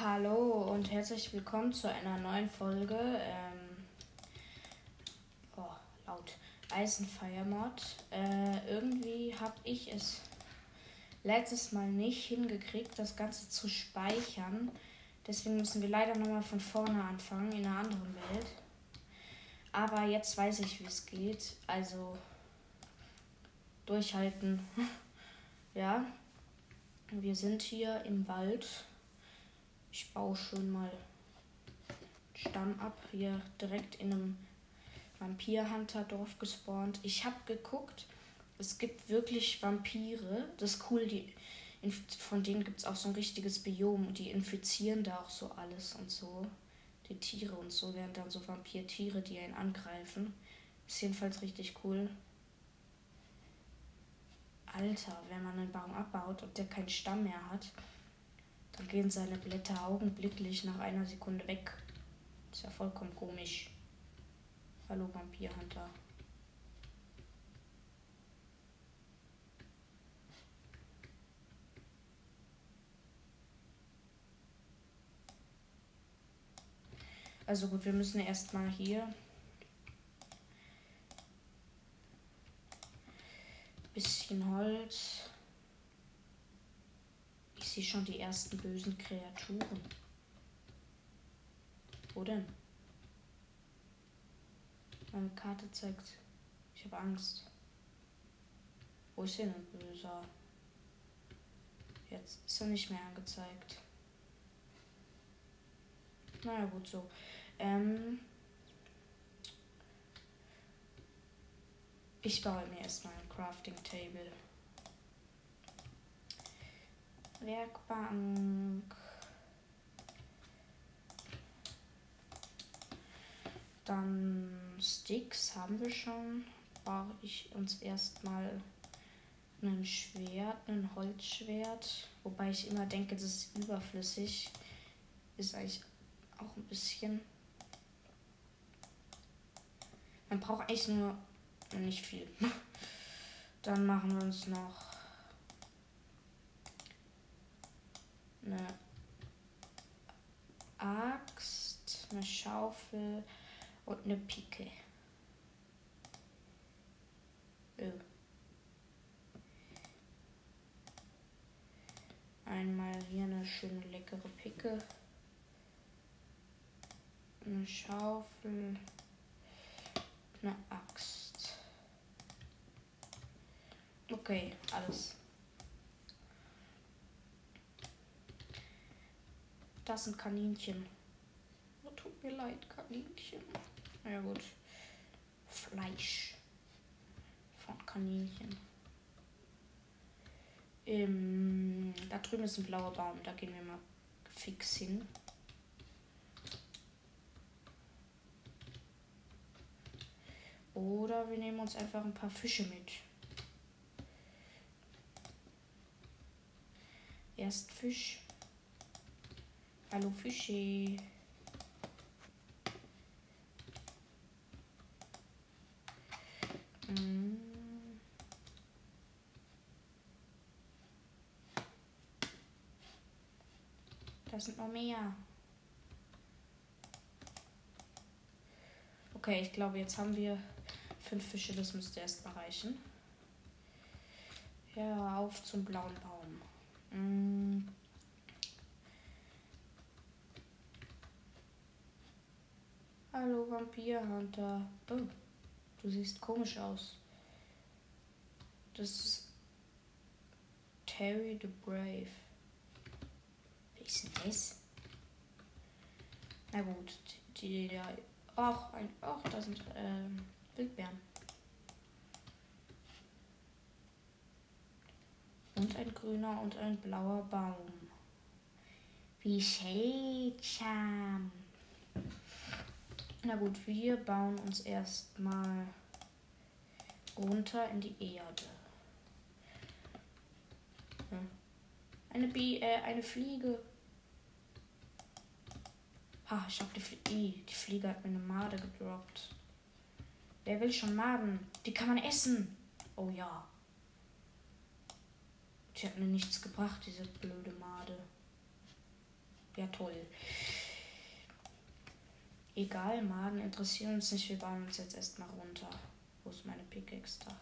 Hallo und herzlich willkommen zu einer neuen Folge. Ähm, oh, laut Eisenfeiermod. Äh, irgendwie habe ich es letztes Mal nicht hingekriegt, das Ganze zu speichern. Deswegen müssen wir leider nochmal von vorne anfangen, in einer anderen Welt. Aber jetzt weiß ich, wie es geht. Also durchhalten. ja. Wir sind hier im Wald. Ich baue schon mal Stamm ab. Hier direkt in einem Vampir-Hunter-Dorf gespawnt. Ich habe geguckt, es gibt wirklich Vampire. Das ist cool, die, von denen gibt es auch so ein richtiges Biom. Die infizieren da auch so alles und so. Die Tiere und so werden dann so Vampir-Tiere, die einen angreifen. Ist jedenfalls richtig cool. Alter, wenn man einen Baum abbaut und der keinen Stamm mehr hat, dann gehen seine Blätter augenblicklich nach einer Sekunde weg. Ist ja vollkommen komisch. Hallo Vampirhunter. Also gut, wir müssen erstmal hier bisschen Holz. Ich sehe schon die ersten bösen Kreaturen. Wo denn? Meine Karte zeigt. Ich habe Angst. Wo ist denn ein böser? Jetzt ist er nicht mehr angezeigt. Naja, gut so. Ähm ich baue mir erstmal ein Crafting Table. Werkbank. Dann Sticks haben wir schon. Brauche ich uns erstmal ein Schwert, ein Holzschwert. Wobei ich immer denke, das ist überflüssig. Ist eigentlich auch ein bisschen. Man braucht eigentlich nur nicht viel. Dann machen wir uns noch eine Axt, eine Schaufel und eine Pike. Einmal hier eine schöne leckere Picke. Eine Schaufel. Eine Axt. Okay, alles. Das sind Kaninchen. Oh, tut mir leid, Kaninchen. Na ja, gut. Fleisch von Kaninchen. Ähm, da drüben ist ein blauer Baum. Da gehen wir mal fix hin. Oder wir nehmen uns einfach ein paar Fische mit. Erst Fisch. Hallo Fische. Hm. Da sind noch mehr. Okay, ich glaube, jetzt haben wir fünf Fische. Das müsste erstmal reichen. Ja, auf zum blauen Baum. Hm. Hallo Vampirhunter. Oh, du siehst komisch aus. Das ist Terry the Brave. Wie ist denn das? Na gut, die, da. Ach, ein, ach, da sind ähm, Wildbeeren. Und ein grüner und ein blauer Baum. Wie seltsam. Na gut, wir bauen uns erstmal runter in die Erde. Hm. Eine Bi äh, eine Fliege. Ha, ich hab die Fliege. Die Fliege hat mir eine Made gedroppt. Wer will schon Maden? Die kann man essen. Oh ja. Die hat mir nichts gebracht, diese blöde Made. Die toll. Egal, Maden interessieren uns nicht. Wir bauen uns jetzt erstmal runter. Wo ist meine Pickaxe da?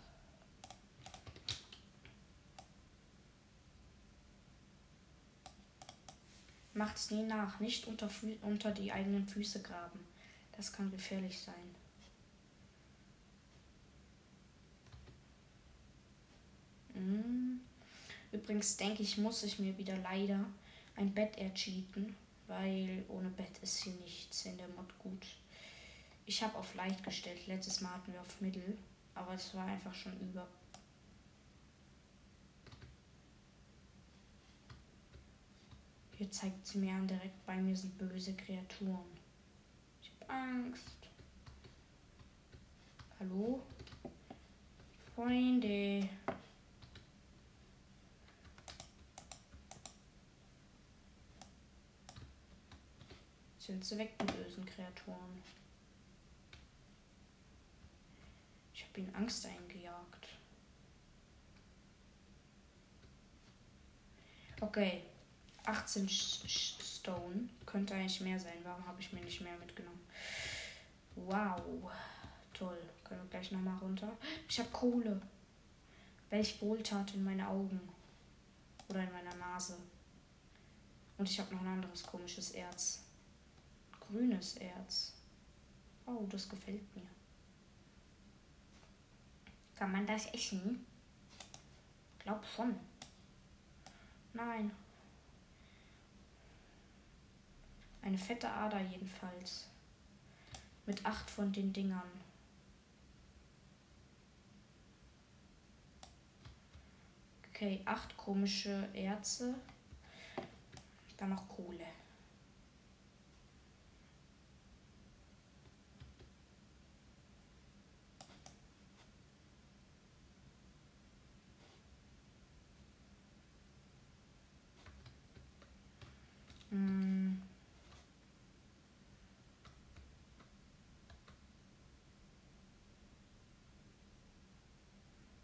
Macht's nie nach. Nicht unter, unter die eigenen Füße graben. Das kann gefährlich sein. Hm. Übrigens denke ich, muss ich mir wieder leider ein Bett ercheaten, weil ohne Bett ist hier nichts in der Mod gut. Ich habe auf leicht gestellt. Letztes Mal hatten wir auf mittel, aber es war einfach schon über Hier zeigt sie mir an, direkt bei mir sind böse Kreaturen. Ich habe Angst. Hallo? Freunde. Sind weg, die bösen Kreaturen. Ich habe ihnen Angst eingejagt. Okay. 18 Stone. Könnte eigentlich mehr sein. Warum habe ich mir nicht mehr mitgenommen? Wow. Toll. Können wir gleich nochmal runter. Ich habe Kohle. Welch Wohltat in meine Augen. Oder in meiner Nase. Und ich habe noch ein anderes komisches Erz. Grünes Erz. Oh, das gefällt mir. Kann man das essen? Glaub schon. Nein, Eine fette Ader jedenfalls. Mit acht von den Dingern. Okay, acht komische Erze. Dann noch Kohle.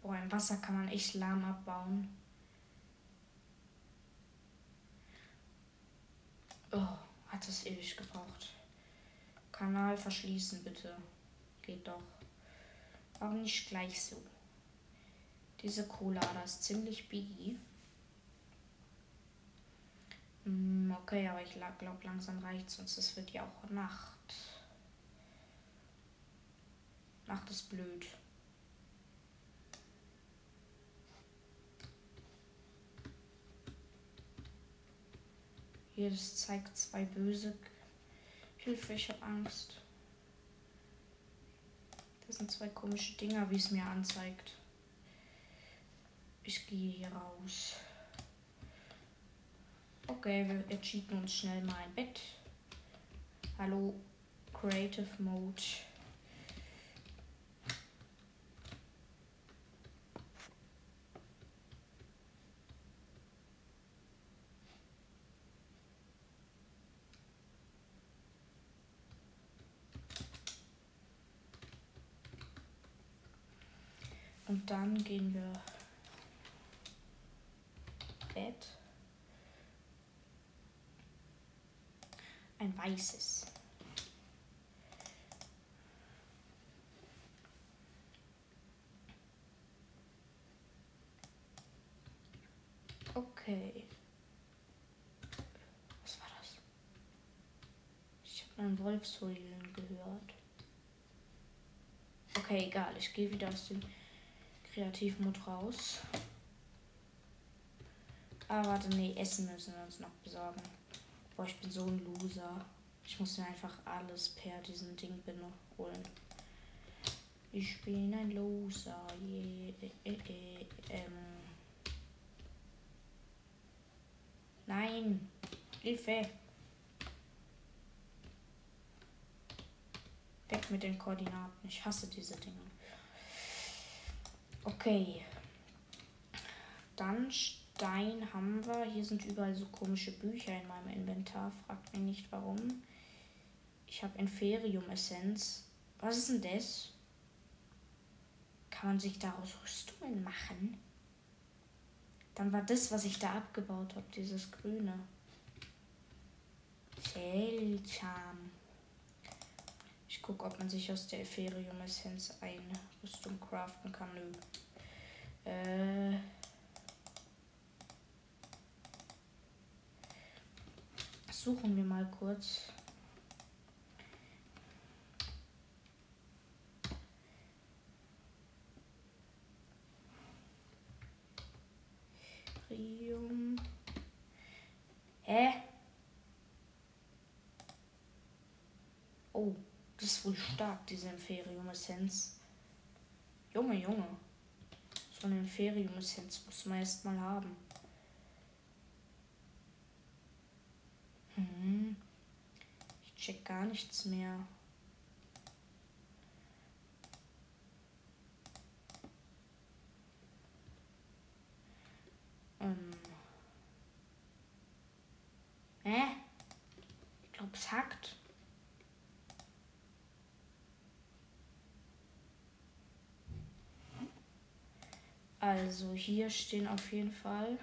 Boah, im Wasser kann man echt lahm abbauen. Oh, hat es ewig gebraucht. Kanal verschließen, bitte. Geht doch. Warum nicht gleich so? Diese Cola, das ist ziemlich biggie. Mm, okay, aber ich glaube langsam reicht sonst es wird ja auch Nacht. Nacht ist blöd. Hier, das zeigt zwei böse. Hilfe, ich habe Angst. Das sind zwei komische Dinger, wie es mir anzeigt. Ich gehe hier raus. Okay, wir cheaten uns schnell mal ein Bett. Hallo, Creative Mode. Und dann gehen wir Bett. Weißes. Okay. Was war das? Ich habe einen Wolfsheulen gehört. Okay, egal. Ich gehe wieder aus dem Kreativmod raus. Ah, warte, nee, Essen müssen wir uns noch besorgen. Boah, ich bin so ein Loser. Ich muss mir einfach alles per diesem Ding holen. Ich bin ein Loser. Yeah, äh, äh, ähm. Nein. Hilfe. Weg mit den Koordinaten. Ich hasse diese Dinge. Okay. Dann Stein haben wir. Hier sind überall so komische Bücher in meinem Inventar. Fragt mich nicht warum. Ich habe Inferium Essenz. Was ist denn das? Kann man sich daraus Rüstungen machen? Dann war das, was ich da abgebaut habe, dieses grüne. Seltsam. Ich gucke, ob man sich aus der Epherium Essenz eine Rüstung craften kann. Nö. Äh. Suchen wir mal kurz. Imperium. Hä? Oh, das ist wohl stark, diese Imperium-Essenz. Junge, Junge. So eine Imperium-Essenz muss man erst mal haben. Hm. Ich check gar nichts mehr. Ähm. Hä? Ich glaube, es hackt. Also hier stehen auf jeden Fall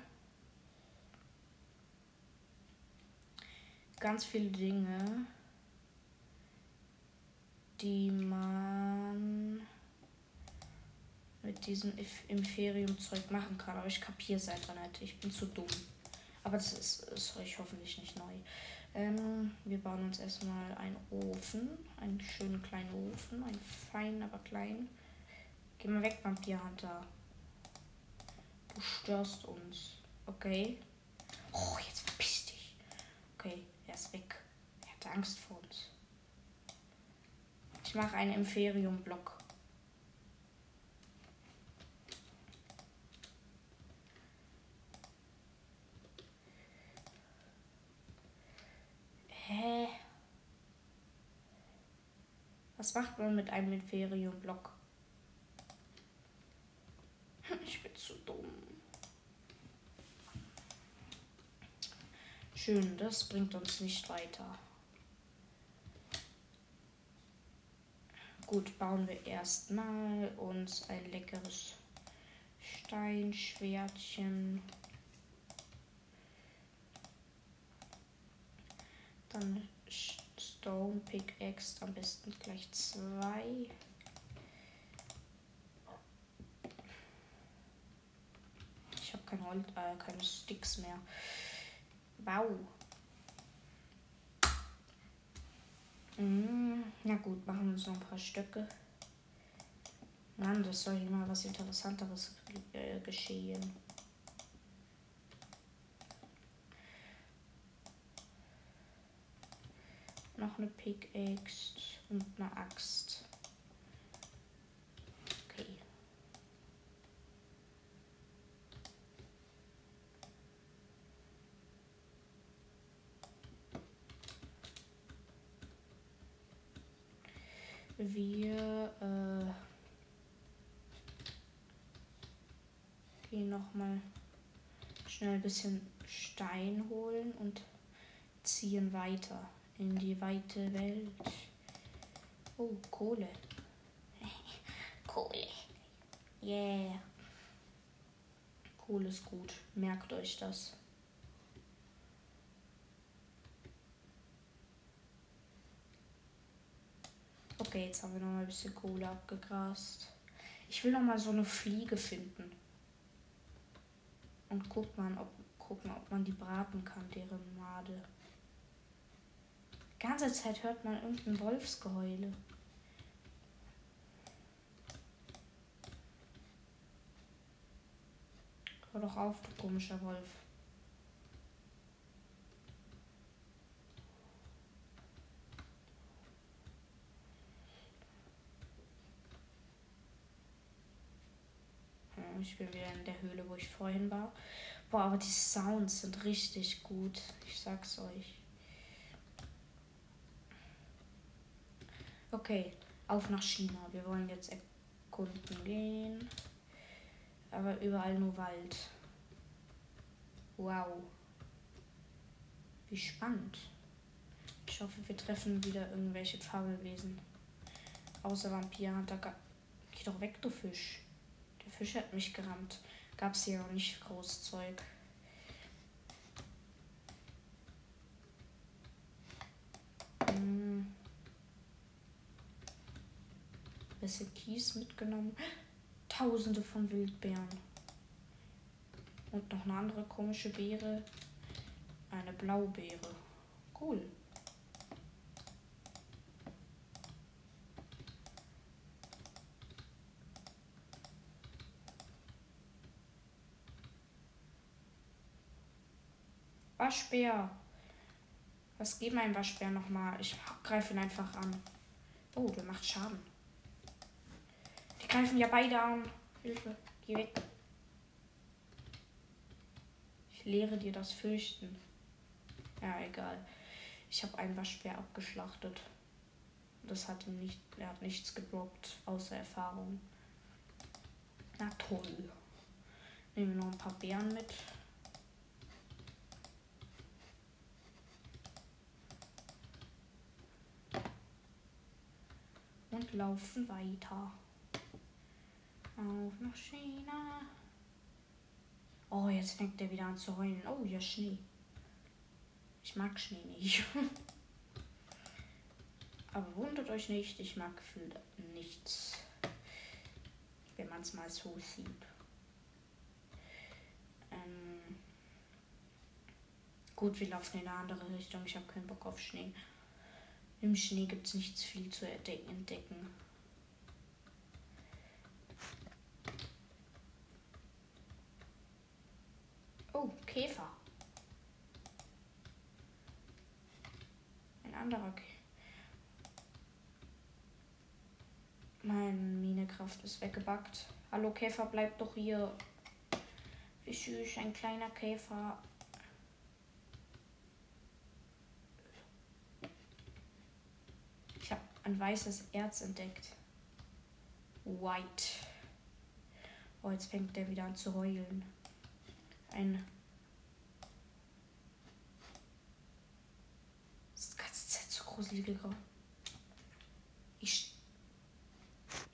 ganz viele Dinge, die man mit diesem Imperium-Zeug machen kann. Aber ich kapiere es einfach nicht. Ich bin zu dumm. Aber das ist, ist euch hoffentlich nicht neu. Ähm, wir bauen uns erstmal einen Ofen. Einen schönen kleinen Ofen. Einen feinen, aber kleinen. Geh mal weg, Vampirhunter. Du störst uns. Okay. Oh, jetzt verpiss dich. Okay, er ist weg. Er hat Angst vor uns. Ich mache einen Imperium-Block. Hä? Was macht man mit einem Imperium-Block? Ich bin zu dumm. Schön, das bringt uns nicht weiter. Gut, bauen wir erstmal uns ein leckeres Steinschwertchen. Dann Stone Pickaxe, am besten gleich zwei. Ich habe kein Holz, äh, keine Sticks mehr. Wow. Mm, na gut, machen wir uns noch ein paar Stöcke. Mann, das soll mal was Interessanteres äh, geschehen. Noch eine Pickaxe und eine Axt. Wir äh, gehen noch mal schnell ein bisschen Stein holen und ziehen weiter in die weite Welt. Oh, Kohle. Kohle. Yeah. Kohle ist gut. Merkt euch das. Okay, jetzt haben wir noch mal ein bisschen Kohle abgegrast. Ich will noch mal so eine Fliege finden. Und guck mal, ob, gucken, ob man die braten kann, deren Made ganze Zeit hört man irgendein Wolfsgeheule. Hör doch auf, du komischer Wolf. Ich bin wieder in der Höhle, wo ich vorhin war. Boah, aber die Sounds sind richtig gut. Ich sag's euch. Okay, auf nach China. Wir wollen jetzt erkunden gehen. Aber überall nur Wald. Wow. Wie spannend. Ich hoffe, wir treffen wieder irgendwelche Fabelwesen. Außer Vampir. Da Geh doch weg, du Fisch. Der Fisch hat mich gerammt. Gab's hier auch nicht groß Zeug. Bisschen Kies mitgenommen. Tausende von Wildbeeren. Und noch eine andere komische Beere. Eine Blaubeere. Cool. Waschbär. Was geht mein Waschbär nochmal? Ich greife ihn einfach an. Oh, der macht Schaden. Greifen ja beide an. Hilfe, geh weg. Ich lehre dir das Fürchten. Ja, egal. Ich habe einen Waschbär abgeschlachtet. Das hat ihm nicht, er hat nichts gedroppt, außer Erfahrung. Na toll. Nehmen wir noch ein paar Beeren mit. Und laufen weiter. Auf nach China. Oh, jetzt fängt er wieder an zu heulen. Oh, ja, Schnee. Ich mag Schnee nicht. Aber wundert euch nicht, ich mag gefühlt nichts. Wenn man es mal so sieht. Ähm gut, wir laufen in eine andere Richtung. Ich habe keinen Bock auf Schnee. Im Schnee gibt es nichts viel zu entdecken. Oh, Käfer. Ein anderer Käfer. Mein Minekraft ist weggebackt. Hallo Käfer, bleib doch hier. Wie süß, ein kleiner Käfer. ein weißes Erz entdeckt. White. Oh, jetzt fängt der wieder an zu heulen. Ein. Das ist die ganze Zeit so gruselige Grau. Ich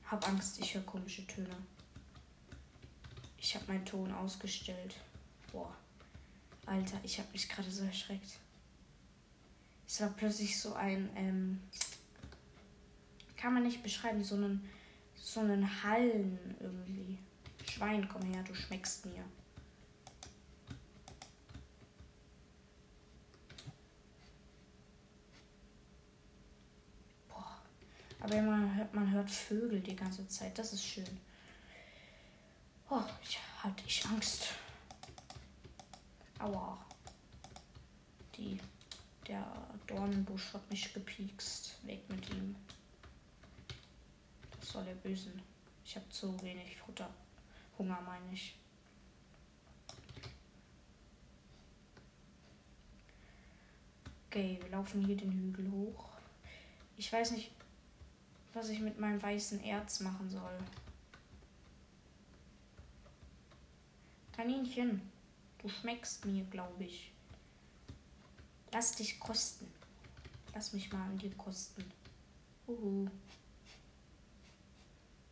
hab Angst, ich höre komische Töne. Ich habe meinen Ton ausgestellt. Boah. Alter, ich habe mich gerade so erschreckt. Es war plötzlich so ein ähm, kann man nicht beschreiben, so einen, so einen Hallen irgendwie. Schwein, komm her, du schmeckst mir. Aber man hört, man hört Vögel die ganze Zeit, das ist schön. Oh, ich hatte ich Angst. Aua. Die, der Dornenbusch hat mich gepiekst. Weg mit ihm soll er büßen? Ich habe zu wenig Futter. Hunger meine ich. Okay, wir laufen hier den Hügel hoch. Ich weiß nicht, was ich mit meinem weißen Erz machen soll. Kaninchen, du schmeckst mir, glaube ich. Lass dich kosten. Lass mich mal an dir kosten. Uhu.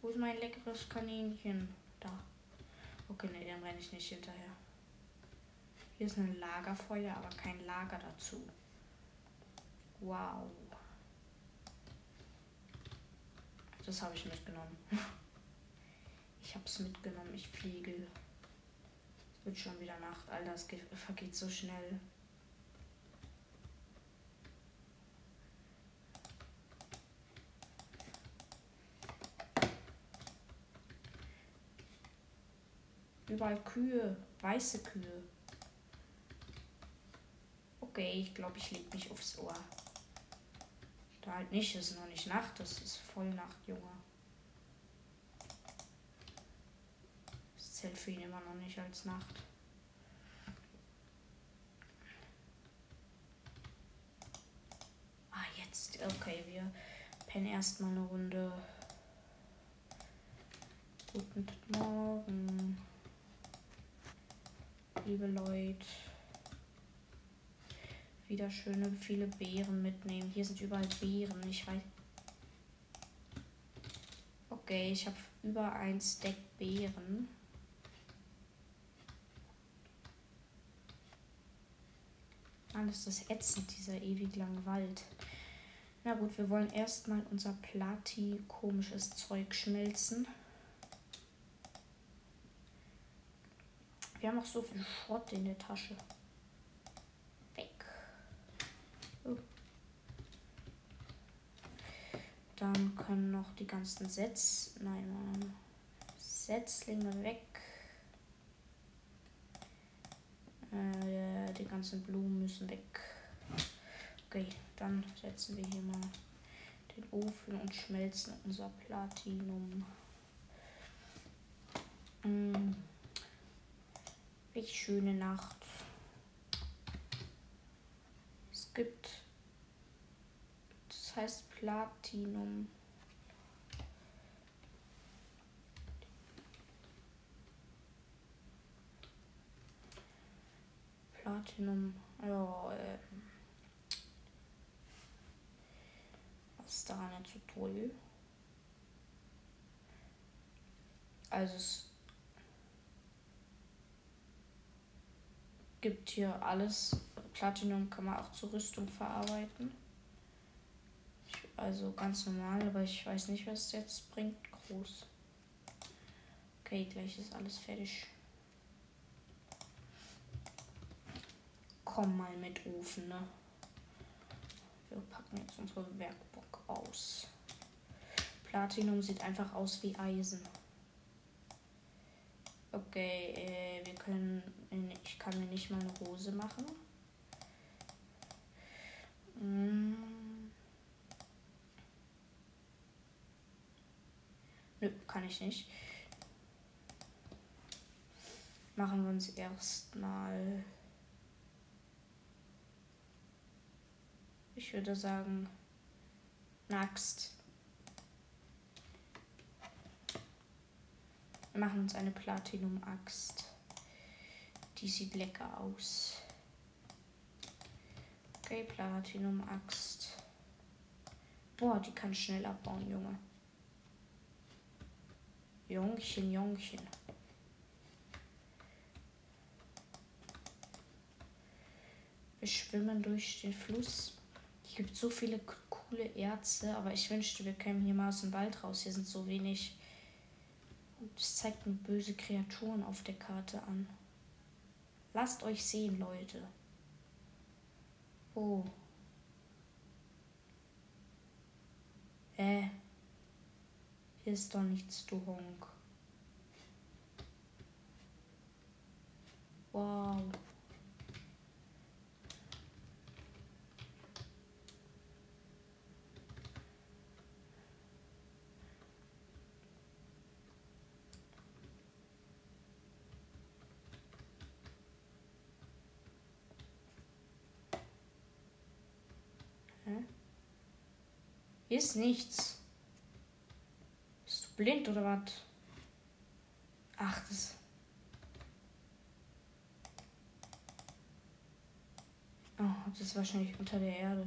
Wo ist mein leckeres Kaninchen? Da. Okay, ne, dem renne ich nicht hinterher. Hier ist ein Lagerfeuer, aber kein Lager dazu. Wow. Das habe ich mitgenommen. Ich habe es mitgenommen. Ich fliege. Es wird schon wieder Nacht. Alter, es vergeht so schnell. Überall Kühe, weiße Kühe. Okay, ich glaube, ich lege mich aufs Ohr. Da halt nicht, ist noch nicht Nacht, das ist voll Nacht, Junge. Das zählt für ihn immer noch nicht als Nacht. Ah, jetzt. Okay, wir pennen erstmal eine Runde. Guten Morgen liebe Leute. Wieder schöne viele Beeren mitnehmen. Hier sind überall Beeren. Ich weiß. Okay, ich habe über ein Stack Beeren. Alles das ätzend, dieser ewig lange Wald. Na gut, wir wollen erstmal unser Plati-komisches Zeug schmelzen. Wir haben auch so viel Schrott in der Tasche. Weg. Oh. Dann können noch die ganzen Setz... Nein. Setzlinge weg. Äh, die ganzen Blumen müssen weg. Okay, dann setzen wir hier mal den Ofen und schmelzen unser Platinum. Hm. Welch schöne Nacht. Es gibt. Das heißt Platinum. Platinum. Ja, äh, was ist daran nicht so toll? Also es gibt hier alles. Platinum kann man auch zur Rüstung verarbeiten. Also ganz normal, aber ich weiß nicht, was es jetzt bringt. Groß. Okay, gleich ist alles fertig. komm mal mit Ofen, ne? Wir packen jetzt unsere Werkbank aus. Platinum sieht einfach aus wie Eisen. Okay, äh, wir können. Ich kann mir nicht mal eine Hose machen. Hm. Nö, kann ich nicht. Machen wir uns erstmal Ich würde sagen, Naxt. Wir machen uns eine Platinum-Axt. Die sieht lecker aus. Okay, Platinum-Axt. Boah, die kann schnell abbauen, Junge. Jungchen, Jungchen. Wir schwimmen durch den Fluss. Es gibt so viele coole Erze, aber ich wünschte, wir kämen hier mal aus dem Wald raus. Hier sind so wenig. Das zeigt mir böse Kreaturen auf der Karte an. Lasst euch sehen, Leute. Oh. Hä? Ist doch nichts, du Honk. Wow. Ist nichts. Blind oder was? Ach, das. Oh, das ist wahrscheinlich unter der Erde.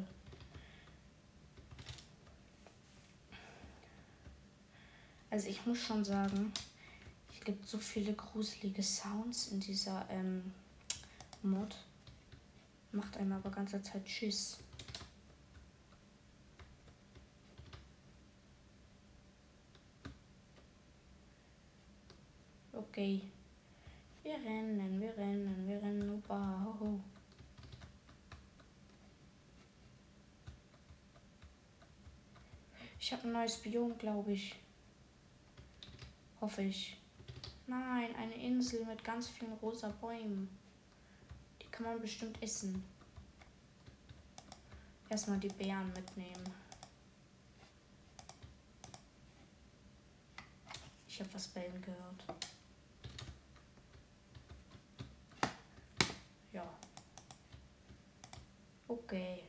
Also ich muss schon sagen, es gibt so viele gruselige Sounds in dieser ähm, Mod. Macht einem aber ganze Zeit Schiss. Okay. Wir rennen, wir rennen, wir rennen. Wow. Ich habe ein neues Biom, glaube ich. Hoffe ich. Nein, eine Insel mit ganz vielen rosa Bäumen. Die kann man bestimmt essen. Erstmal die Beeren mitnehmen. Ich habe was bellen gehört. Okay.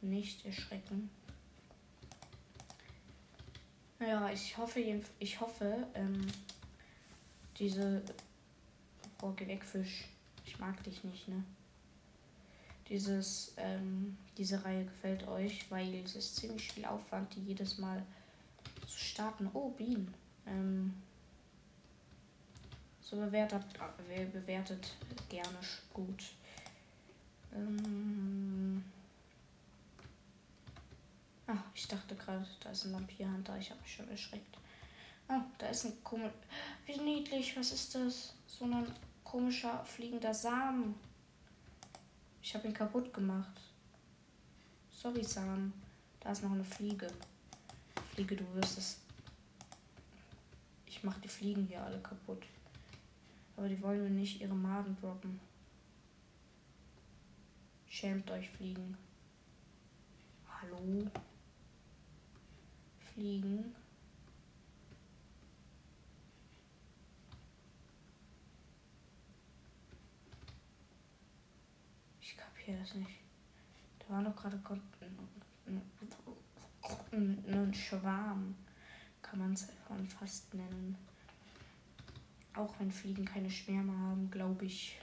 Nicht erschrecken. Ja, ich hoffe, ich hoffe, ähm, diese. Oh, geh weg, Fisch. Ich mag dich nicht, ne? Dieses, ähm, diese Reihe gefällt euch, weil es ist ziemlich viel Aufwand, die jedes Mal zu starten. Oh, Bienen. Ähm, so bewertet, bewertet gerne gut. Ähm, Ah, ich dachte gerade, da ist ein Vampirhunter. Ich habe mich schon erschreckt. Ah, da ist ein komisch. Wie niedlich, was ist das? So ein komischer fliegender Samen. Ich habe ihn kaputt gemacht. Sorry, Samen. Da ist noch eine Fliege. Fliege, du wirst es. Ich mache die Fliegen hier alle kaputt. Aber die wollen mir nicht ihre Maden droppen. Schämt euch, Fliegen. Hallo? Fliegen. Ich kapiere das nicht. Da war doch gerade ein Schwarm, kann man es fast nennen. Auch wenn Fliegen keine Schwärme haben, glaube ich.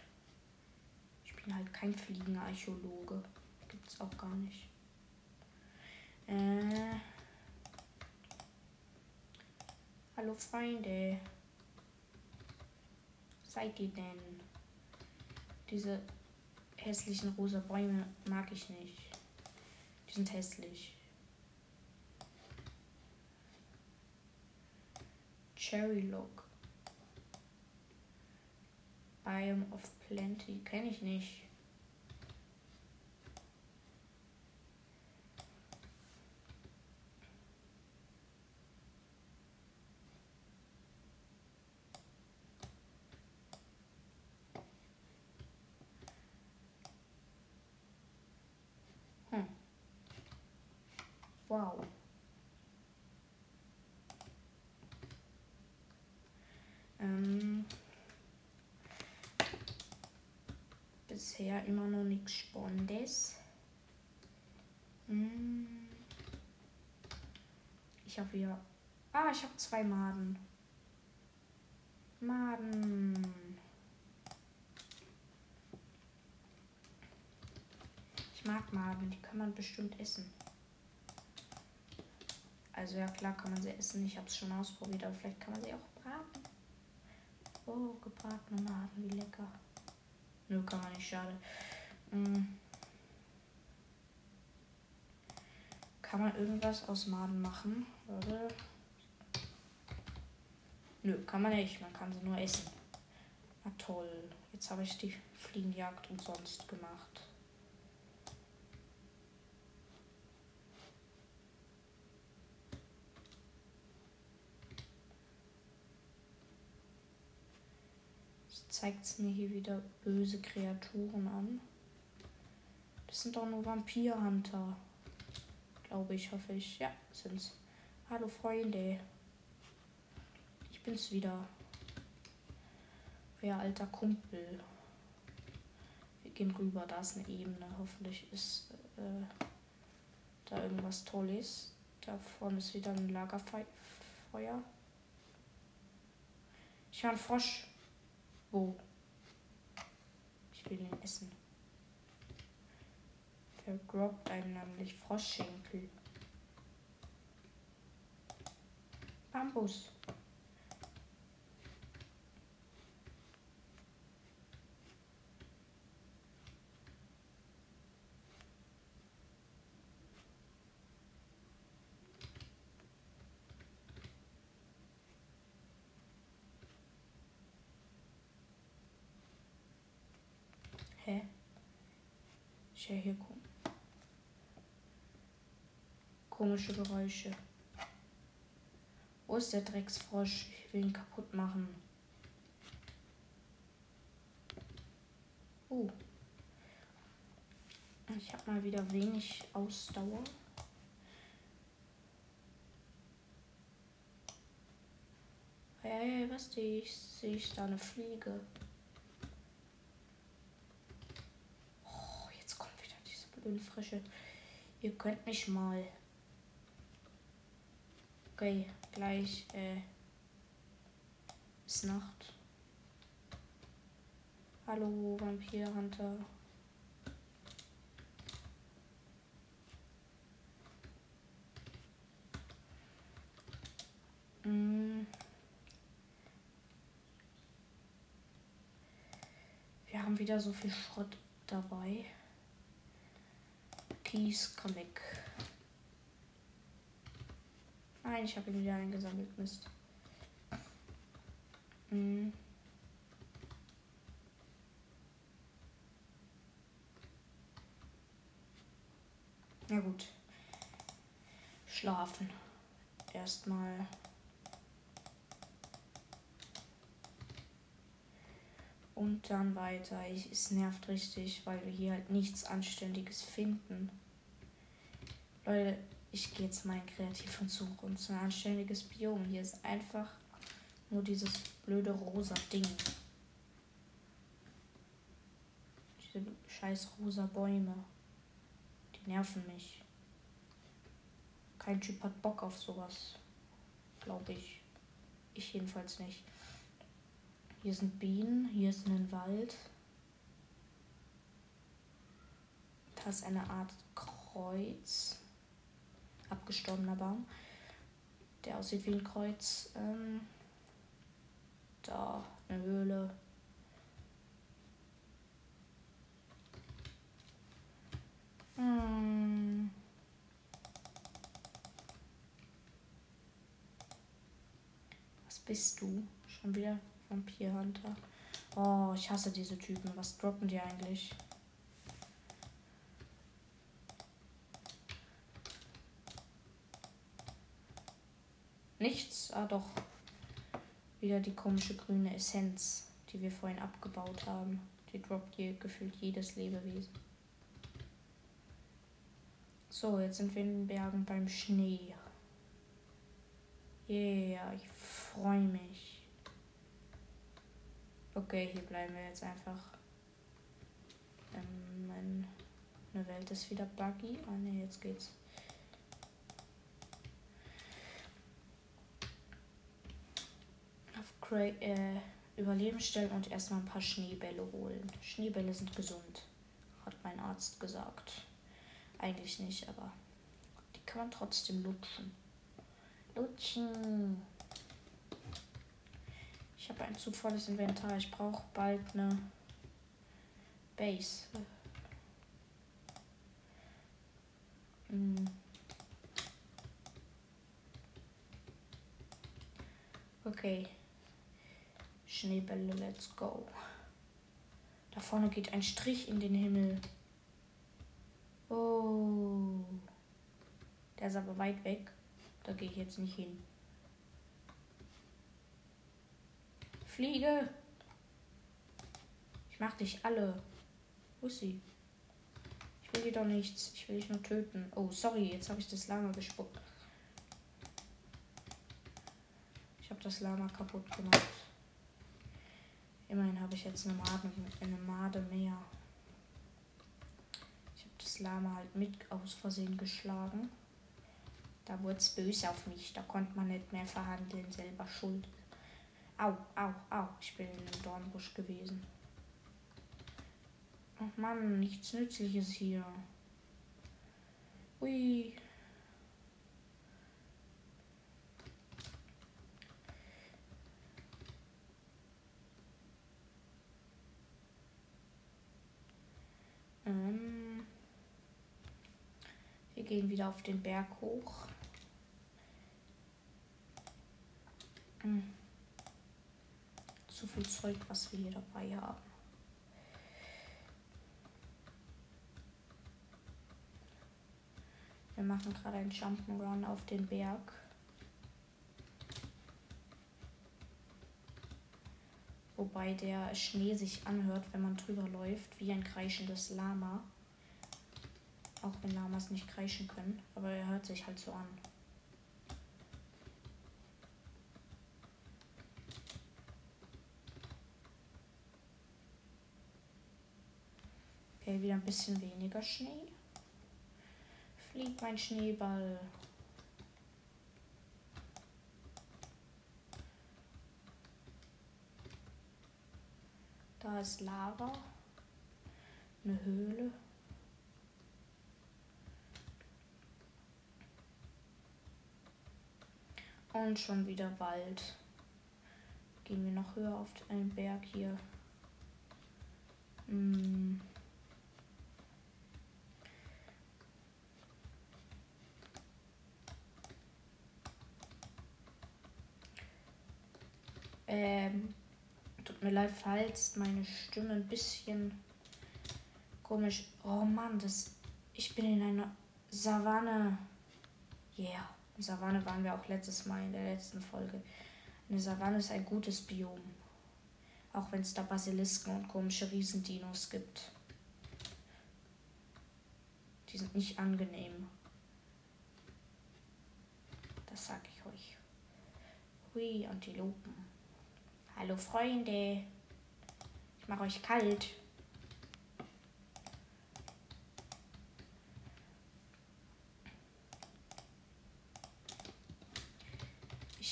Bin halt kein Fliegenarchäologe. Gibt's auch gar nicht. Äh. Hallo Freunde. Seid ihr denn? Diese hässlichen rosa Bäume mag ich nicht. Die sind hässlich. Cherry Look. Biome of Plenty. Kenne ich nicht. Hm. Wow. Ähm, bisher immer noch nichts Spannendes. Hm. Ich habe hier. Ah, ich habe zwei Maden. Maden. Ich mag Maden, die kann man bestimmt essen. Also ja klar kann man sie essen. Ich habe es schon ausprobiert, aber vielleicht kann man sie auch braten. Oh, gebratene Maden, wie lecker. Nö, kann man nicht, schade. Hm. Kann man irgendwas aus Maden machen? Oder? Nö, kann man nicht. Man kann sie nur essen. Na toll. Jetzt habe ich die Fliegenjagd umsonst gemacht. Zeigt es mir hier wieder böse Kreaturen an. Das sind doch nur Vampirhunter. Glaube ich, hoffe ich. Ja, sind's. Hallo Freunde. Ich bin's wieder. Euer alter Kumpel. Wir gehen rüber. Da ist eine Ebene. Hoffentlich ist äh, da irgendwas Tolles. Da vorne ist wieder ein Lagerfeuer. Ich höre einen Frosch. Wo? Ich will ihn essen. Der droppt einen nämlich Froschschenkel. Bambus. Hä? Höre hier kom komische Geräusche. Wo ist der Drecksfrosch? Ich will ihn kaputt machen. Oh. Ich habe mal wieder wenig Ausdauer. Hey, was sehe ich? Sehe ich da eine Fliege? Ölfrische. Ihr könnt mich mal. Okay, gleich äh, ist Nacht. Hallo, Vampirhunter. Mm. Wir haben wieder so viel Schrott dabei. Komm weg. Nein, ich habe ihn wieder eingesammelt. Mist. Hm. Na gut. Schlafen. Erstmal. Und dann weiter. Ich, es nervt richtig, weil wir hier halt nichts Anständiges finden. Leute, ich gehe jetzt mal in kreativ und suche uns ein anständiges Biom. Hier ist einfach nur dieses blöde rosa Ding. Diese scheiß rosa Bäume. Die nerven mich. Kein Typ hat Bock auf sowas. Glaube ich. Ich jedenfalls nicht. Hier sind Bienen, hier ist ein Wald. Da ist eine Art Kreuz. Abgestorbener Baum. Der aussieht wie ein Kreuz. Ähm, da eine Höhle. Hm. Was bist du? Schon wieder Vampirhunter. Oh, ich hasse diese Typen. Was droppen die eigentlich? Nichts. Ah, doch. Wieder die komische grüne Essenz, die wir vorhin abgebaut haben. Die droppt hier gefühlt jedes Lebewesen. So, jetzt sind wir in den Bergen beim Schnee. Yeah, ich freue mich. Okay, hier bleiben wir jetzt einfach. Ähm, meine Welt ist wieder buggy. Ah ne, jetzt geht's. Auf Cra äh, Überleben stellen und erstmal ein paar Schneebälle holen. Schneebälle sind gesund, hat mein Arzt gesagt. Eigentlich nicht, aber die kann man trotzdem lutschen. Lutschen. Ich habe ein zu volles Inventar. Ich brauche bald eine Base. Hm. Okay. Schneebälle, let's go. Da vorne geht ein Strich in den Himmel. Oh. Der ist aber weit weg. Da gehe ich jetzt nicht hin. Fliege. Ich mach dich alle. Wo ist sie? Ich will dir doch nichts. Ich will dich nur töten. Oh, sorry. Jetzt habe ich das Lama gespuckt. Ich habe das Lama kaputt gemacht. Immerhin habe ich jetzt eine Made, eine Made mehr. Ich habe das Lama halt mit aus Versehen geschlagen. Da wurde es böse auf mich. Da konnte man nicht mehr verhandeln. Selber schuld. Au, au, au. Ich bin in einem Dornbusch gewesen. Ach Mann, nichts Nützliches hier. Ui. Wir gehen wieder auf den Berg hoch. Hm zu viel Zeug, was wir hier dabei haben. Wir machen gerade einen Jump'n'Run auf den Berg. Wobei der Schnee sich anhört, wenn man drüber läuft, wie ein kreischendes Lama. Auch wenn Lamas nicht kreischen können, aber er hört sich halt so an. Okay, wieder ein bisschen weniger Schnee. Fliegt mein Schneeball. Da ist Lava. Eine Höhle. Und schon wieder Wald. Gehen wir noch höher auf einen Berg hier. Hm. Ähm, tut mir leid, falls meine Stimme ein bisschen komisch. Oh Mann, das. Ich bin in einer Savanne. Yeah. In Savanne waren wir auch letztes Mal in der letzten Folge. Eine Savanne ist ein gutes Biom. Auch wenn es da Basilisken und komische Riesendinos gibt. Die sind nicht angenehm. Das sag ich euch. Hui, Antilopen. Hallo Freunde. Ich mache euch kalt.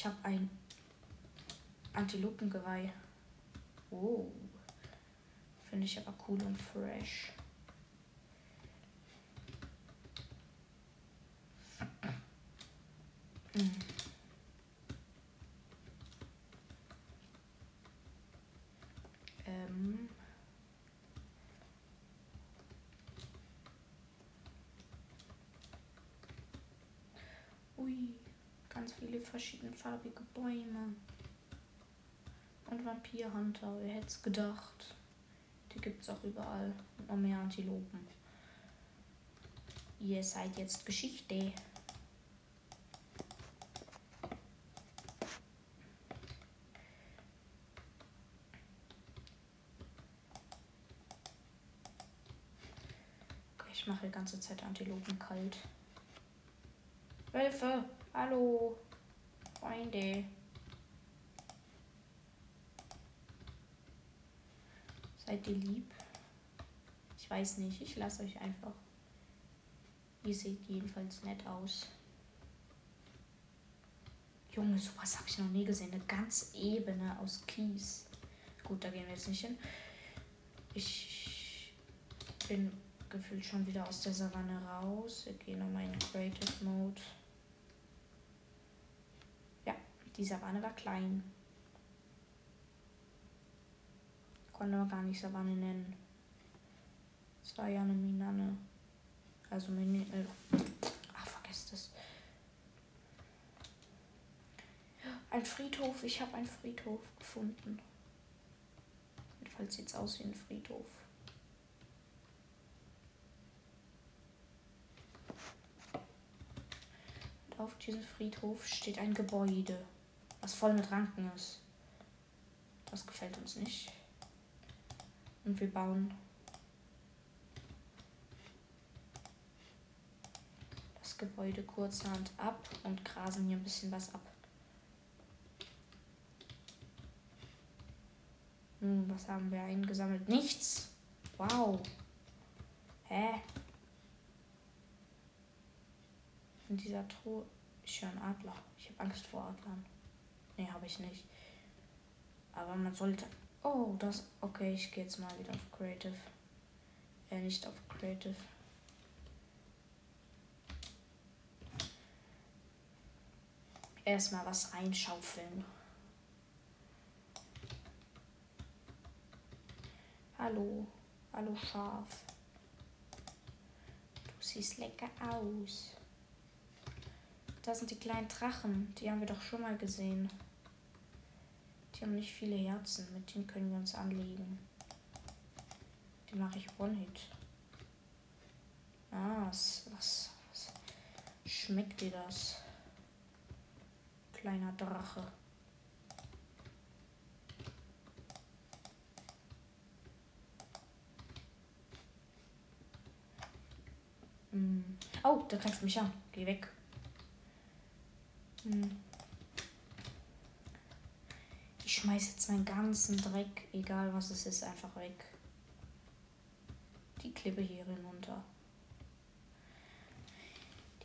Ich habe ein Antilopengeweih. Oh. Finde ich aber cool und fresh. Mm. Ähm. Ui, ganz viele verschiedenfarbige Bäume. Und Vampirhunter, wer hätte es gedacht? Die gibt es auch überall. Und noch mehr Antilopen. Ihr seid jetzt Geschichte. Ich mache die ganze Zeit Antilopen kalt. Wölfe, hallo, Freunde. Seid ihr lieb? Ich weiß nicht, ich lasse euch einfach. Ihr seht jedenfalls nett aus. Junge, sowas habe ich noch nie gesehen. Eine ganz Ebene aus Kies. Gut, da gehen wir jetzt nicht hin. Ich bin gefühlt schon wieder aus der Savanne raus. Wir gehen nochmal in Creative Mode. Die Savanne war klein. Konnte man gar nicht Savanne nennen. Es war ja eine Minanne. Also Mini. Äh, ach, vergesst es. Ein Friedhof. Ich habe einen Friedhof gefunden. Jedenfalls sieht es aus wie ein Friedhof. auf diesem Friedhof steht ein Gebäude, was voll mit Ranken ist. Das gefällt uns nicht. Und wir bauen das Gebäude kurzerhand ab und grasen hier ein bisschen was ab. Hm, was haben wir eingesammelt? Nichts. Wow. Hä? In dieser Truhe. Ich höre einen Adler. Ich habe Angst vor Adlern. Nee, habe ich nicht. Aber man sollte. Oh, das. Okay, ich gehe jetzt mal wieder auf Creative. Äh, nicht auf Creative. Erstmal was reinschaufeln. Hallo. Hallo Schaf. Du siehst lecker aus. Da sind die kleinen Drachen. Die haben wir doch schon mal gesehen. Die haben nicht viele Herzen. Mit denen können wir uns anlegen. Die mache ich One-Hit. Ah, was, was, was schmeckt dir das? Kleiner Drache. Hm. Oh, da greifst mich an. Geh weg. Hm. Ich schmeiß jetzt meinen ganzen Dreck, egal was es ist, einfach weg. Die Klippe hier hinunter.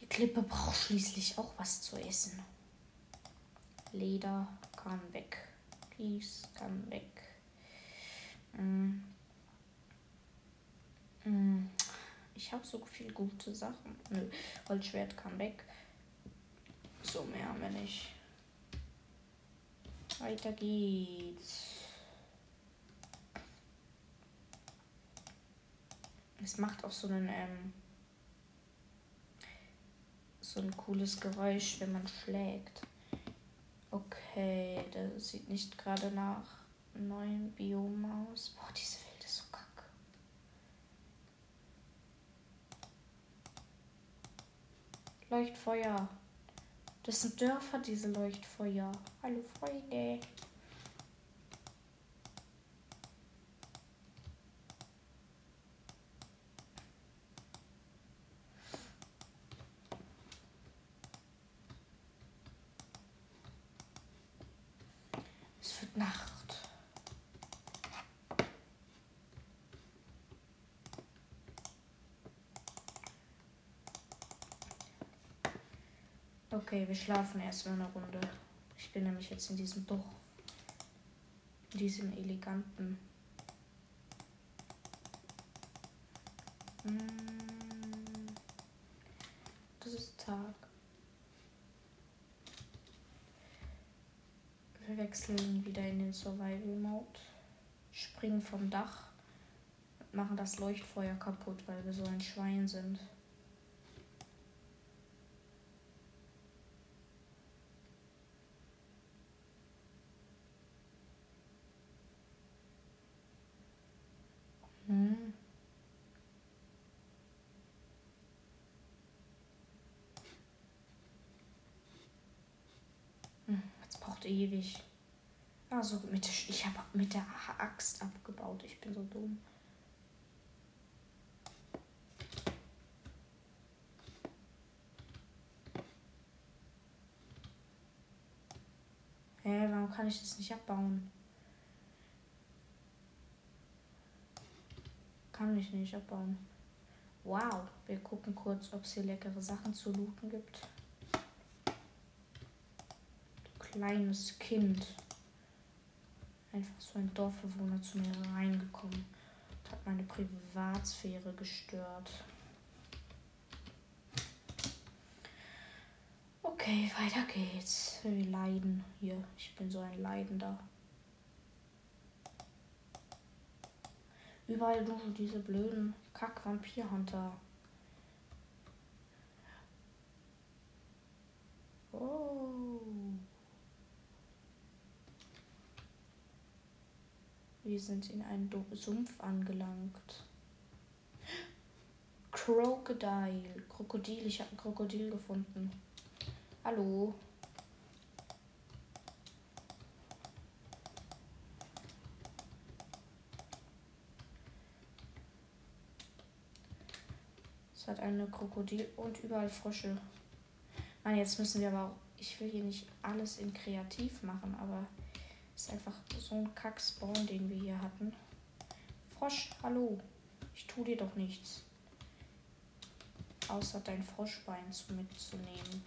Die Klippe braucht schließlich auch was zu essen. Leder kann weg. Kies kann weg. Hm. Hm. Ich habe so viel gute Sachen. Nö, Holzschwert kann weg. So, mehr wir nicht. Weiter geht's. Es macht auch so einen, ähm, so ein cooles Geräusch, wenn man schlägt. Okay, das sieht nicht gerade nach neuen Biom aus. Boah, diese Welt ist so kacke. Leuchtfeuer. Das sind Dörfer, diese Leuchtfeuer. Hallo Freunde. Es wird Nacht. Okay, wir schlafen erstmal eine Runde. Ich bin nämlich jetzt in diesem Dorf. In diesem eleganten. Mm. Das ist Tag. Wir wechseln wieder in den Survival Mode. Springen vom Dach. Machen das Leuchtfeuer kaputt, weil wir so ein Schwein sind. Hm. Hm, Jetzt braucht ewig. Also mit der, ich habe mit der Axt abgebaut. Ich bin so dumm. Hä, warum kann ich das nicht abbauen? Kann ich nicht abbauen. Wow, wir gucken kurz, ob es hier leckere Sachen zu looten gibt. Du kleines Kind. Einfach so ein Dorfbewohner zu mir reingekommen. Hat meine Privatsphäre gestört. Okay, weiter geht's. Wir leiden hier. Ich bin so ein Leidender. Überall nur diese blöden Kack-Vampir-Hunter. Oh. Wir sind in einen Sumpf angelangt. Crocodile. Krokodil. Ich habe ein Krokodil gefunden. Hallo. Es hat eine Krokodil und überall Frösche. Mann, jetzt müssen wir aber auch. Ich will hier nicht alles in kreativ machen, aber ist einfach so ein Kack-Spawn, den wir hier hatten. Frosch, hallo. Ich tu dir doch nichts. Außer dein Froschbein zu mitzunehmen.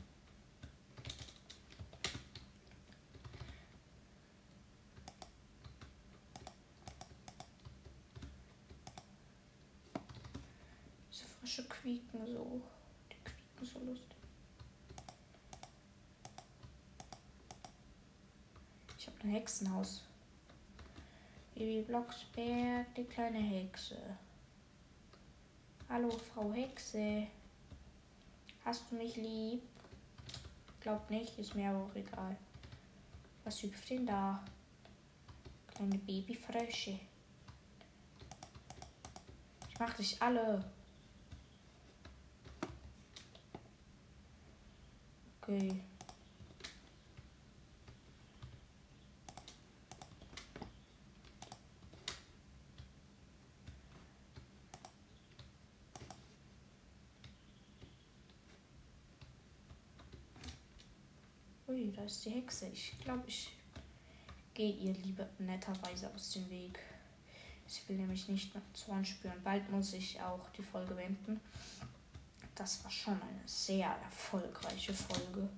Diese Frösche quieken so. Die quieken so lustig. Ich habe ein Hexenhaus. Baby Blocksberg, die kleine Hexe. Hallo, Frau Hexe. Hast du mich lieb? Glaub nicht, ist mir aber auch egal. Was hüpft denn da? Kleine Babyfrösche. Ich mach dich alle. Okay. Ui, da ist die Hexe. Ich glaube, ich gehe ihr lieber netterweise aus dem Weg. Ich will nämlich nicht nach Zorn spüren. Bald muss ich auch die Folge beenden. Das war schon eine sehr erfolgreiche Folge.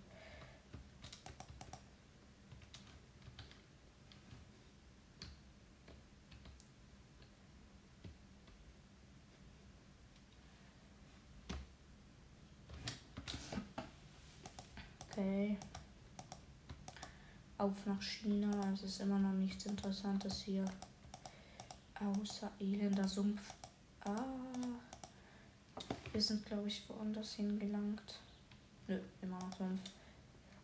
Okay. Auf nach China. Es ist immer noch nichts Interessantes hier. Außer elender Sumpf. Ah. Wir sind, glaube ich, woanders hingelangt. Nö, immer noch Sumpf.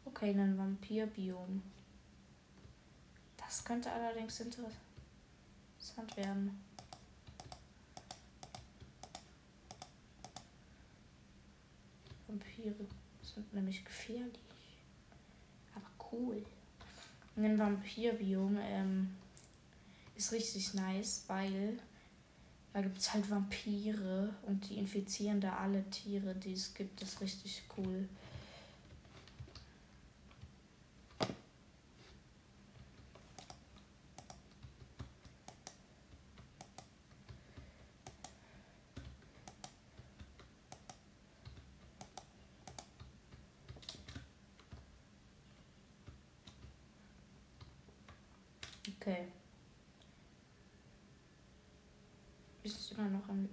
Okay, ein Vampirbiom. Das könnte allerdings interessant werden. Vampire sind nämlich gefährlich. Aber cool. Und ein Vampirbiom ähm, ist richtig nice, weil da gibt es halt Vampire und die infizieren da alle Tiere, die es gibt. Das ist richtig cool. Okay. Ist immer noch ein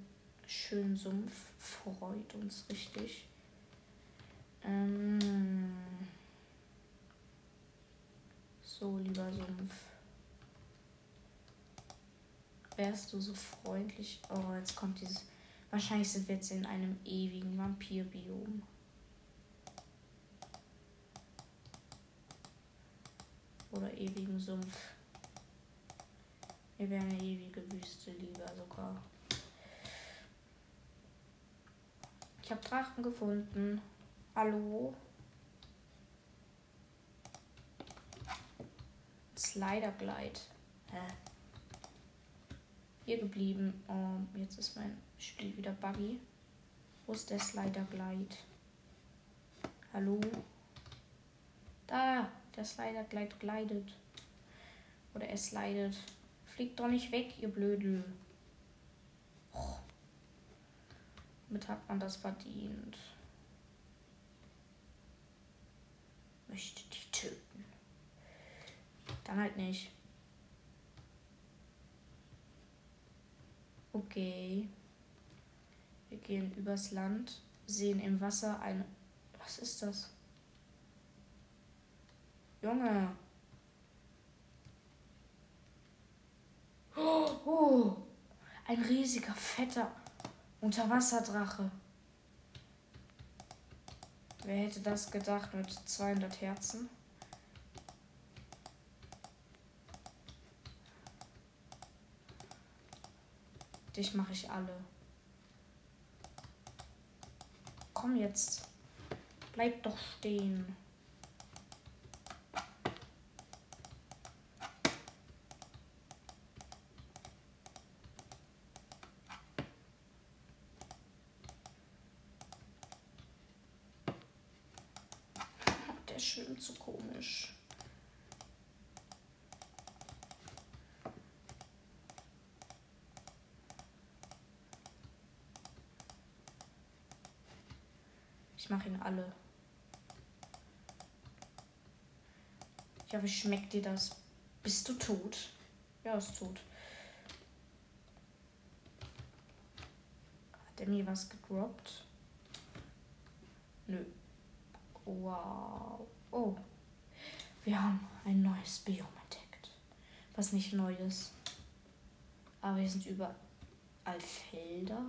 schönen Sumpf. Freut uns richtig. Ähm so, lieber Sumpf. Wärst du so freundlich? Oh, jetzt kommt dieses. Wahrscheinlich sind wir jetzt in einem ewigen Vampirbiom. Oder ewigen Sumpf. Mir wäre eine ewige Wüste lieber sogar. Ich habe Drachen gefunden. Hallo? Slider Glide. Hä? Hier geblieben. Oh, jetzt ist mein Spiel wieder buggy. Wo ist der Slider Glide? Hallo? Da, der Slider Glide gleitet. Oder er slidet. Fliegt doch nicht weg, ihr Blödel. Oh. Mit hat man das verdient. Möchte die töten. Dann halt nicht. Okay. Wir gehen übers Land, sehen im Wasser eine. Was ist das? Junge. Oh, oh, ein riesiger, fetter Unterwasserdrache. Wer hätte das gedacht mit 200 Herzen? Dich mache ich alle. Komm jetzt. Bleib doch stehen. schwimmt so komisch. Ich mache ihn alle. Hoffe, schmeckt dir das? Bist du tot? Ja, ist tot. Hat er mir was gedroppt? Nö. Wow. Oh, wir haben ein neues Biom entdeckt. Was nicht neu ist. Aber hier sind überall Felder.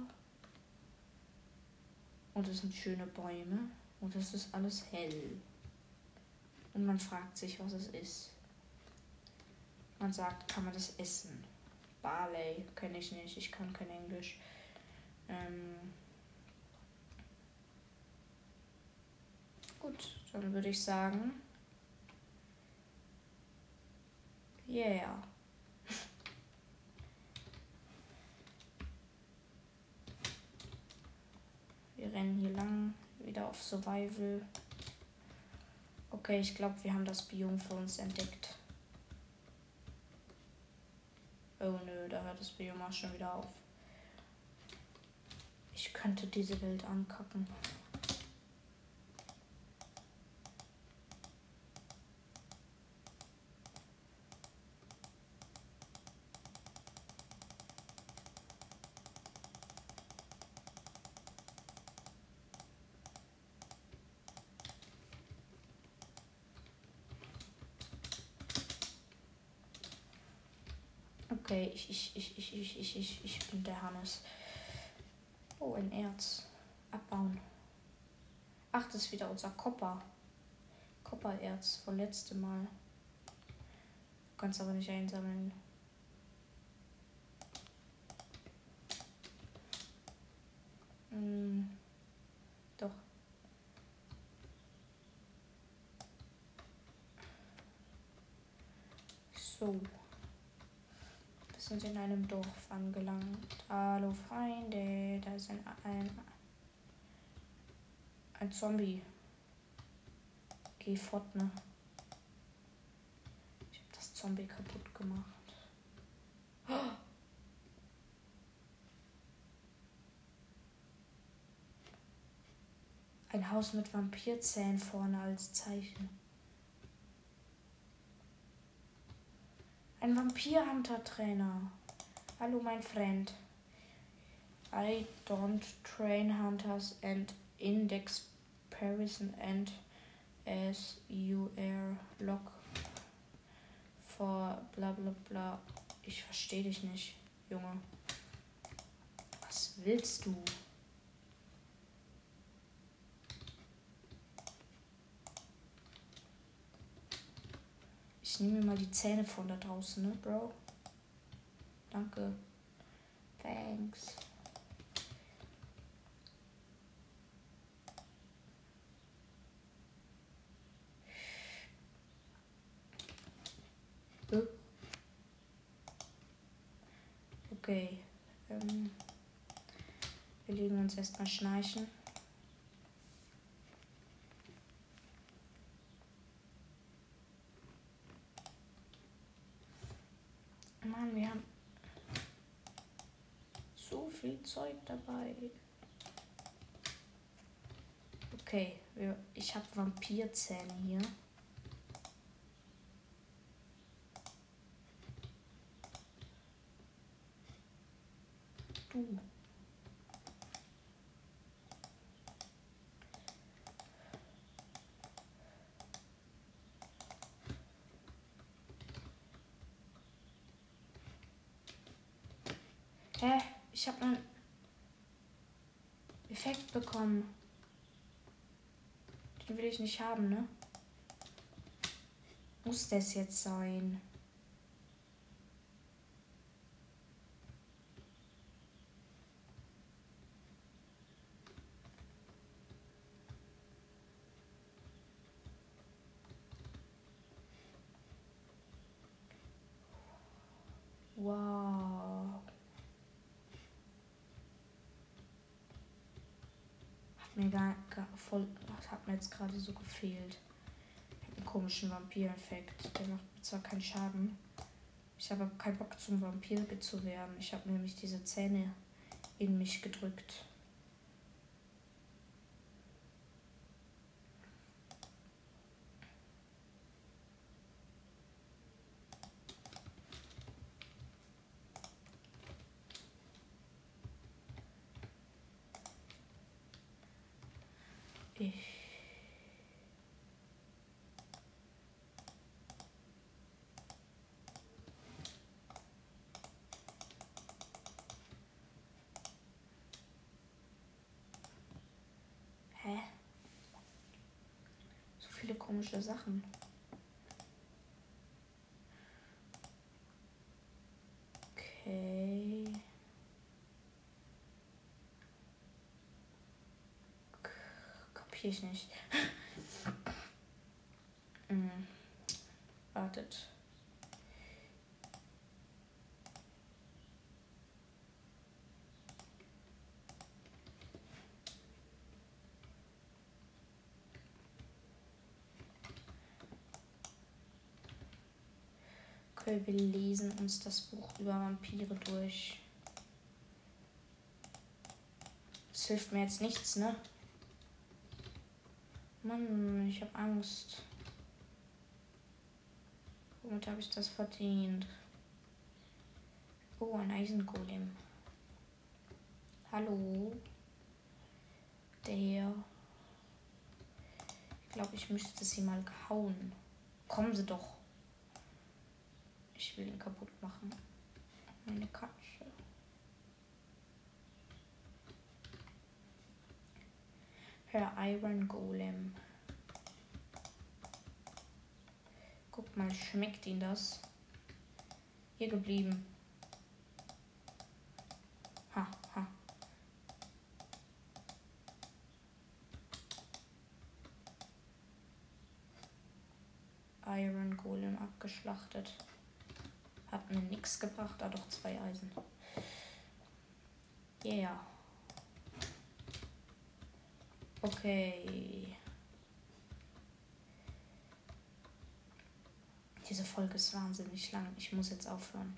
Und es sind schöne Bäume. Und es ist alles hell. Und man fragt sich, was es ist. Man sagt, kann man das essen? Barley kenne ich nicht. Ich kann kein Englisch. Ähm Gut, dann würde ich sagen. Yeah. Wir rennen hier lang, wieder auf Survival. Okay, ich glaube, wir haben das Biom für uns entdeckt. Oh nö, da hört das Biom auch schon wieder auf. Ich könnte diese Welt ankacken. Okay, ich, ich, ich, ich, ich, ich, ich, ich bin der Hannes. Oh, ein Erz. Abbauen. Ach, das ist wieder unser Kopper. Koppererz von letztem Mal. kannst aber nicht einsammeln. Hm, doch. So. Sind in einem Dorf angelangt. Hallo Freunde, da ist ein, ein, ein Zombie. Geh fort, ne? Ich hab das Zombie kaputt gemacht. Ein Haus mit Vampirzähnen vorne als Zeichen. Ein Vampir-Hunter-Trainer. Hallo, mein Freund. I don't train hunters and index Parison and as you are lock for bla bla bla. Ich verstehe dich nicht, Junge. Was willst du? Ich nehme mir mal die Zähne von da draußen, ne, Bro? Danke. Thanks. Äh. Okay. Ähm, wir legen uns erstmal schnarchen. Mann, wir haben so viel Zeug dabei. Okay, ich habe Vampirzähne hier. Du. Hä? Ich habe einen Effekt bekommen. Den will ich nicht haben, ne? Muss das jetzt sein? Wow. Hat mir gar, gar voll. Mir jetzt gerade so gefehlt. Ich habe einen komischen Vampir-Effekt. Der macht zwar keinen Schaden. Ich habe aber keinen Bock zum Vampir zu werden. Ich habe nämlich diese Zähne in mich gedrückt. Ich. Hä? So viele komische Sachen. Okay. Kapier ich nicht. hm. Wartet. Okay, wir lesen uns das Buch über Vampire durch. Das hilft mir jetzt nichts, ne? Mann, ich habe Angst. Womit habe ich das verdient? Oh, ein Eisengolem. Hallo. Der. Ich glaube, ich müsste sie mal hauen. Kommen Sie doch. Ich will ihn kaputt machen. Meine Katze. Herr Iron Golem. Guck mal, schmeckt ihn das? Hier geblieben. Ha, ha. Iron Golem abgeschlachtet. Hat mir nichts gebracht, da doch zwei Eisen. Yeah. Okay. Diese Folge ist wahnsinnig lang. Ich muss jetzt aufhören.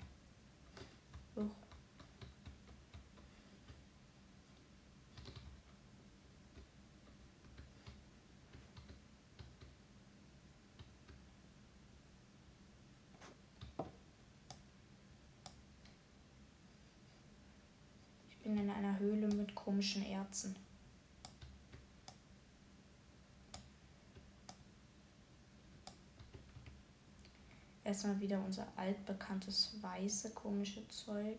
Uch. Ich bin in einer Höhle mit komischen Erzen. Erstmal wieder unser altbekanntes weiße komische Zeug.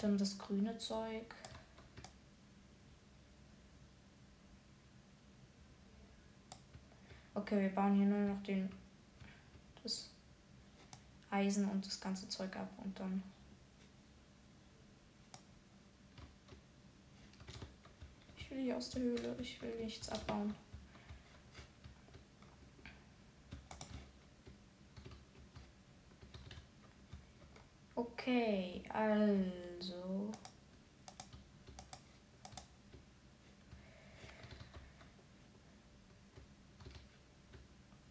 Dann das grüne Zeug. Okay, wir bauen hier nur noch den das Eisen und das ganze Zeug ab und dann Ich will hier aus der Höhle, ich will nichts abbauen. Okay, also.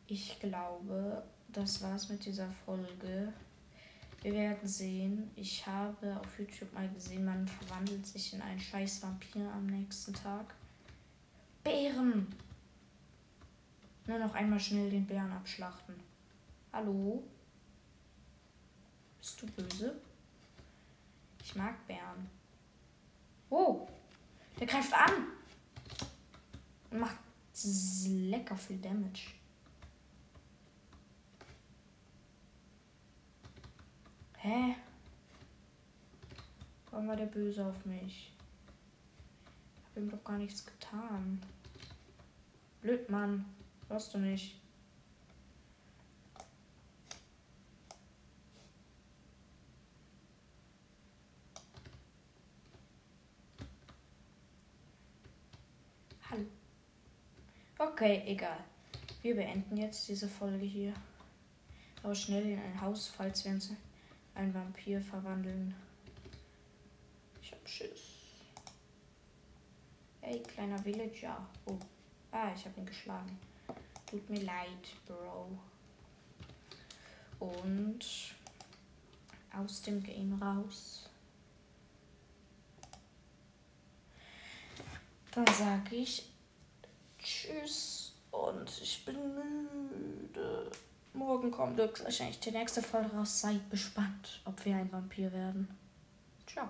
Ich glaube, das war's mit dieser Folge. Wir werden sehen. Ich habe auf YouTube mal gesehen, man verwandelt sich in einen scheiß Vampir am nächsten Tag. Bären! Nur noch einmal schnell den Bären abschlachten. Hallo? Bist du böse? Ich mag Bären. Oh, der greift an. Und macht lecker viel Damage. Hä? Warum war der böse auf mich? Ich hab ihm doch gar nichts getan. Blöd, Mann. Hörst du nicht? Okay, egal. Wir beenden jetzt diese Folge hier. Aber schnell in ein Haus, falls wir uns in einen Vampir verwandeln. Ich hab Schiss. Hey, kleiner Villager. Oh. Ah, ich habe ihn geschlagen. Tut mir leid, Bro. Und aus dem Game raus. Dann sage ich Tschüss und ich bin müde. Morgen kommt wahrscheinlich die nächste Folge raus. Seid gespannt, ob wir ein Vampir werden. Ciao.